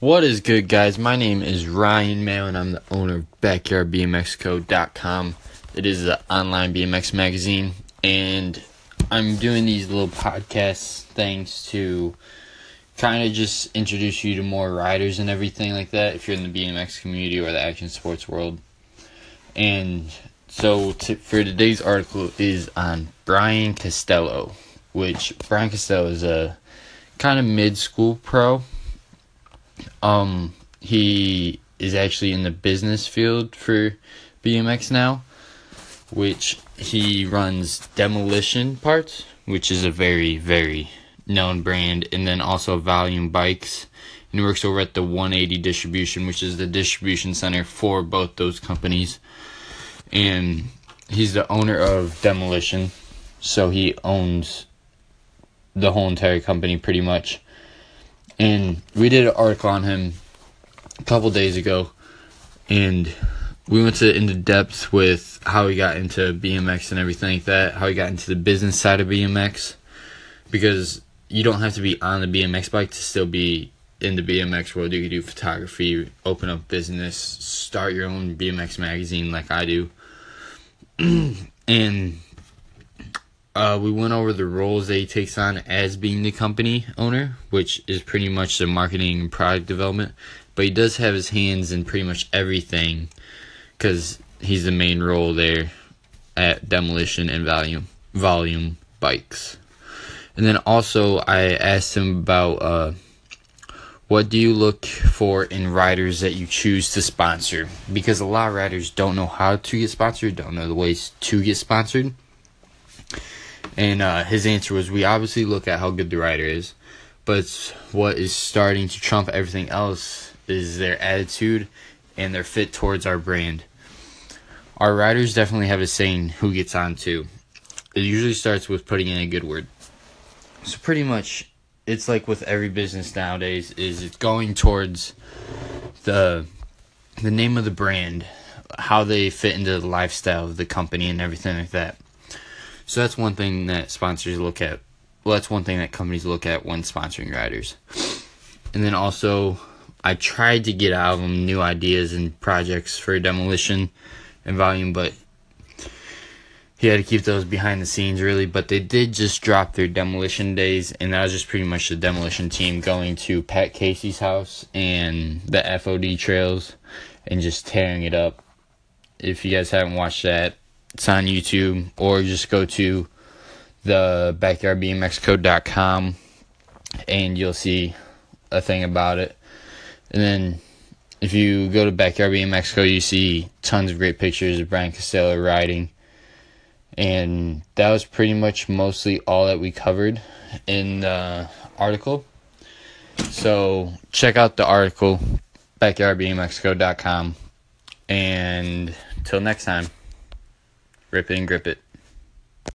What is good, guys? My name is Ryan Mayo, and I'm the owner of BackyardBMXCode.com. It is an online BMX magazine, and I'm doing these little podcast things to kind of just introduce you to more riders and everything like that if you're in the BMX community or the action sports world. And so for today's article is on Brian Castillo, which Brian Castillo is a kind of mid-school pro um, he is actually in the business field for BMX now, which he runs Demolition Parts, which is a very, very known brand, and then also Volume Bikes. And he works over at the 180 Distribution, which is the distribution center for both those companies. And he's the owner of Demolition, so he owns the whole entire company pretty much and we did an article on him a couple days ago, and we went to into depth with how he got into BMX and everything like that, how he got into the business side of BMX, because you don't have to be on the BMX bike to still be in the BMX world. You can do photography, open up business, start your own BMX magazine like I do, and uh, we went over the roles that he takes on as being the company owner, which is pretty much the marketing and product development. But he does have his hands in pretty much everything because he's the main role there at Demolition and Volume Volume Bikes. And then also I asked him about uh, what do you look for in riders that you choose to sponsor? Because a lot of riders don't know how to get sponsored, don't know the ways to get sponsored. And uh, his answer was, we obviously look at how good the rider is, but what is starting to trump everything else is their attitude and their fit towards our brand. Our riders definitely have a saying who gets on to. It usually starts with putting in a good word. So pretty much, it's like with every business nowadays, is it's going towards the the name of the brand, how they fit into the lifestyle of the company and everything like that. So that's one thing that sponsors look at. Well, that's one thing that companies look at when sponsoring riders. And then also, I tried to get out of them new ideas and projects for demolition and volume, but he had to keep those behind the scenes really. But they did just drop their demolition days, and that was just pretty much the demolition team going to Pat Casey's house and the FOD trails and just tearing it up. If you guys haven't watched that, it's on YouTube, or just go to the backyardbmxcode.com and you'll see a thing about it. And then if you go to Backyard BMX you see tons of great pictures of Brian Castillo riding. And that was pretty much mostly all that we covered in the article. So check out the article, backyardbmxcode.com. And until next time. Rip it and grip it.